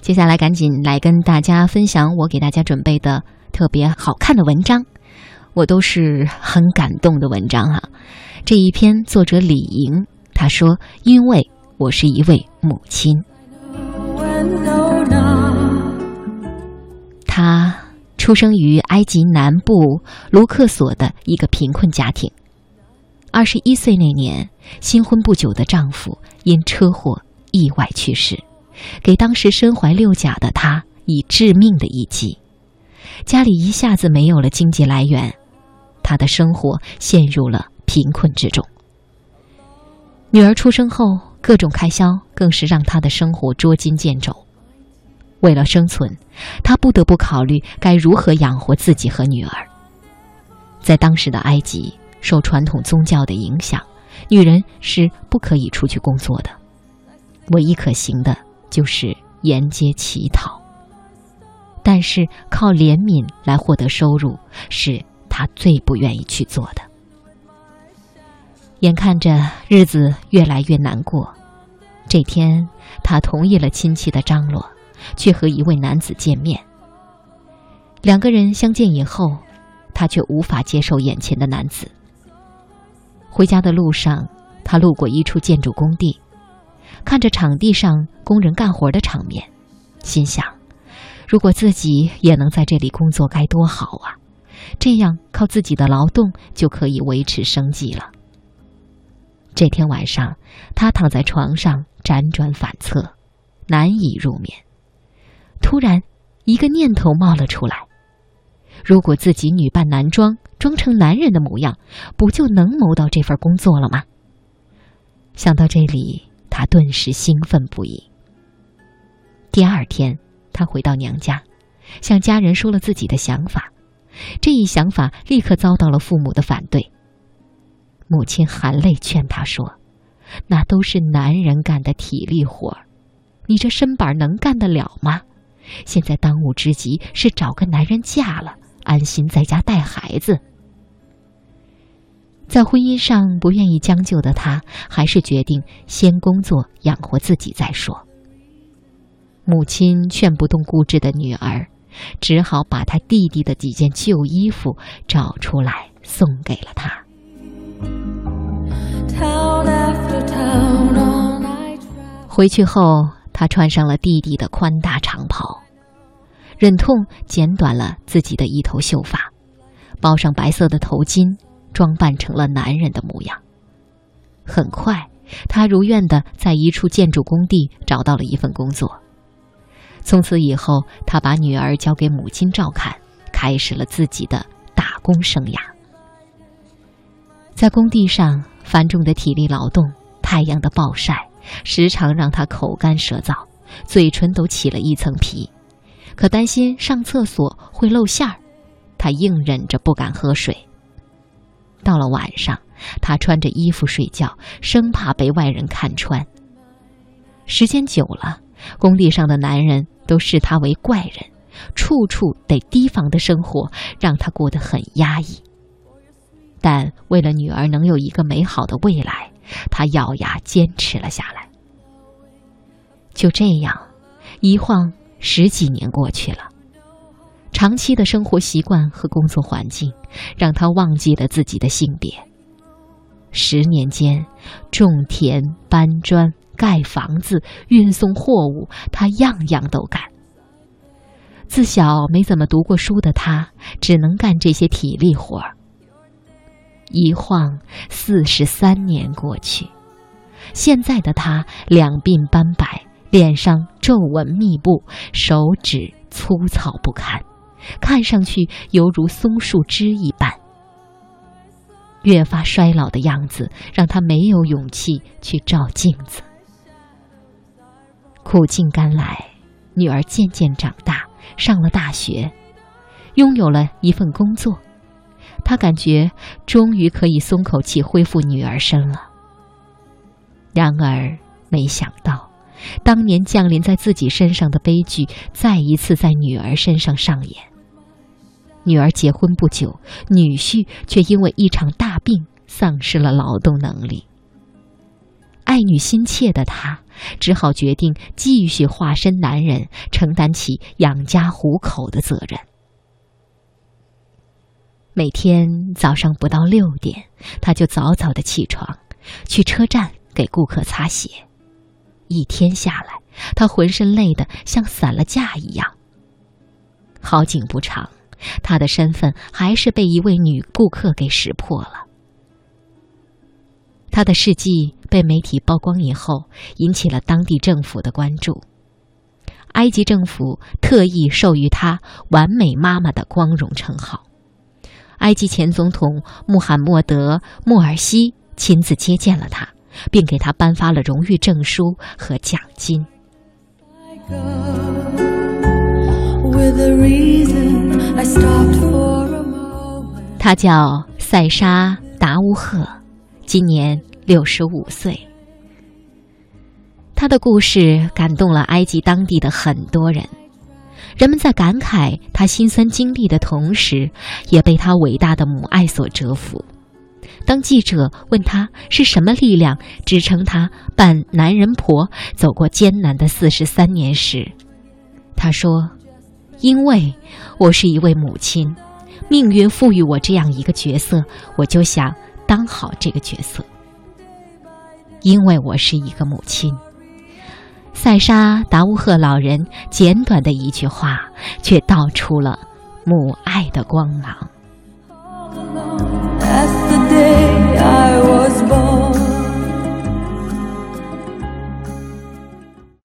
接下来赶紧来跟大家分享我给大家准备的特别好看的文章，我都是很感动的文章啊。这一篇作者李莹，她说：“因为我是一位母亲。”她出生于埃及南部卢克索的一个贫困家庭。二十一岁那年，新婚不久的丈夫因车祸意外去世。给当时身怀六甲的她以致命的一击，家里一下子没有了经济来源，她的生活陷入了贫困之中。女儿出生后，各种开销更是让她的生活捉襟见肘。为了生存，她不得不考虑该如何养活自己和女儿。在当时的埃及，受传统宗教的影响，女人是不可以出去工作的，唯一可行的。就是沿街乞讨，但是靠怜悯来获得收入，是他最不愿意去做的。眼看着日子越来越难过，这天他同意了亲戚的张罗，去和一位男子见面。两个人相见以后，他却无法接受眼前的男子。回家的路上，他路过一处建筑工地。看着场地上工人干活的场面，心想：如果自己也能在这里工作，该多好啊！这样靠自己的劳动就可以维持生计了。这天晚上，他躺在床上辗转反侧，难以入眠。突然，一个念头冒了出来：如果自己女扮男装，装成男人的模样，不就能谋到这份工作了吗？想到这里。他顿时兴奋不已。第二天，他回到娘家，向家人说了自己的想法。这一想法立刻遭到了父母的反对。母亲含泪劝他说：“那都是男人干的体力活儿，你这身板能干得了吗？现在当务之急是找个男人嫁了，安心在家带孩子。”在婚姻上不愿意将就的他，还是决定先工作养活自己再说。母亲劝不动固执的女儿，只好把他弟弟的几件旧衣服找出来送给了他。回去后，他穿上了弟弟的宽大长袍，忍痛剪短了自己的一头秀发，包上白色的头巾。装扮成了男人的模样。很快，他如愿的在一处建筑工地找到了一份工作。从此以后，他把女儿交给母亲照看，开始了自己的打工生涯。在工地上，繁重的体力劳动，太阳的暴晒，时常让他口干舌燥，嘴唇都起了一层皮。可担心上厕所会露馅儿，他硬忍着不敢喝水。到了晚上，他穿着衣服睡觉，生怕被外人看穿。时间久了，工地上的男人都视他为怪人，处处得提防的生活让他过得很压抑。但为了女儿能有一个美好的未来，他咬牙坚持了下来。就这样，一晃十几年过去了。长期的生活习惯和工作环境，让他忘记了自己的性别。十年间，种田、搬砖、盖房子、运送货物，他样样都干。自小没怎么读过书的他，只能干这些体力活儿。一晃四十三年过去，现在的他两鬓斑白，脸上皱纹密布，手指粗糙不堪。看上去犹如松树枝一般，越发衰老的样子让他没有勇气去照镜子。苦尽甘来，女儿渐渐长大，上了大学，拥有了一份工作，他感觉终于可以松口气，恢复女儿身了。然而，没想到，当年降临在自己身上的悲剧，再一次在女儿身上上演。女儿结婚不久，女婿却因为一场大病丧失了劳动能力。爱女心切的他，只好决定继续化身男人，承担起养家糊口的责任。每天早上不到六点，他就早早的起床，去车站给顾客擦鞋。一天下来，他浑身累得像散了架一样。好景不长，他的身份还是被一位女顾客给识破了。他的事迹被媒体曝光以后，引起了当地政府的关注。埃及政府特意授予他“完美妈妈”的光荣称号。埃及前总统穆罕默德·穆尔西亲自接见了他，并给他颁发了荣誉证书和奖金。他叫塞沙·达乌赫，今年六十五岁。他的故事感动了埃及当地的很多人。人们在感慨他辛酸经历的同时，也被他伟大的母爱所折服。当记者问他是什么力量支撑他扮男人婆走过艰难的四十三年时，他说：“因为我是一位母亲，命运赋予我这样一个角色，我就想当好这个角色。因为我是一个母亲。”塞沙达乌赫老人简短的一句话，却道出了母爱的光芒。